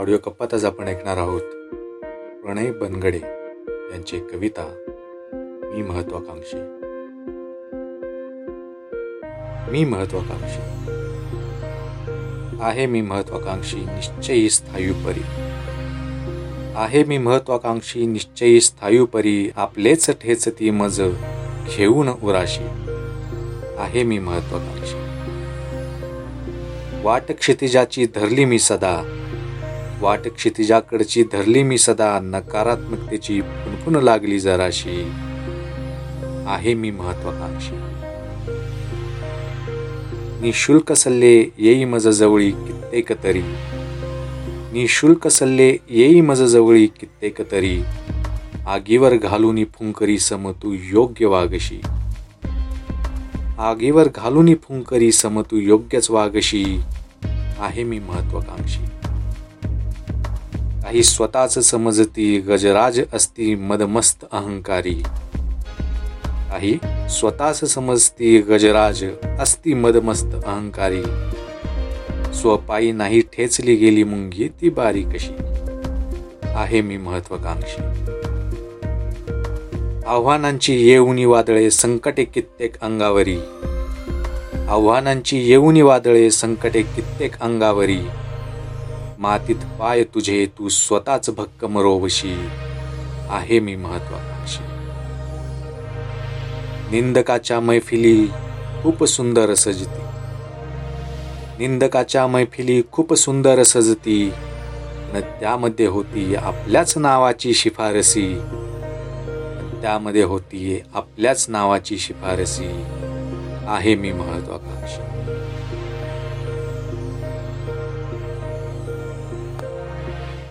Audio कप्पात आज आपण ऐकणार आहोत. प्रणय बनगडे यांची कविता मी महत्वाकांक्षी. मी महत्वाकांक्षी. आहे मी महत्वाकांक्षी निश्चयी स्थायू परी. आहे मी महत्वाकांक्षी निश्चयी स्थायू परी आपलेच ठेचती मज घेऊन उराशी. आहे मी महत्वाकांक्षी. वाट क्षितिजाची धरली मी सदा वाट क्षितिजाकडची धरली मी सदा नकारात्मकतेची फुनफुन लागली जराशी. आहे मी महत्वाकांक्षी. निशुल्क सल्ले येई मज जवळी कित्येक तरी. निशुल्क सल्ले येई मज जवळी कित्येक तरी. आगीवर घालूनी फुंकरी सम तू योग्य वागशी. आगीवर घालूनी फुंकरी सम तू योग्यच वागशी. आहे मी महत्वाकांक्षी. काही स्वतःच समजती गजराज असती मदमस्त अहंकारी. काही स्वतःच समजती गजराज असती मदमस्त अहंकारी. स्वपायी नाही ठेचली गेली मुंगी ती बारी कशी? आहे मी महत्वाकांक्षी. आव्हानांची येऊनी वादळे संकटे कित्येक अंगावरी. आव्हानांची येऊनी वादळे संकटे कित्येक अंगावरी. मातीत पाय तुझे तू स्वतःच भक्कम रोवशी. आहे मी महत्वाकांक्षी निंदकाच्या मैफिली खूप सुंदर सजती. निंदकाच्या मैफिली खूप सुंदर सजती. न त्यामध्ये होती आपल्याच नावाची शिफारसी. त्यामध्ये होती आपल्याच नावाची शिफारसी. आहे मी महत्वाकांक्षी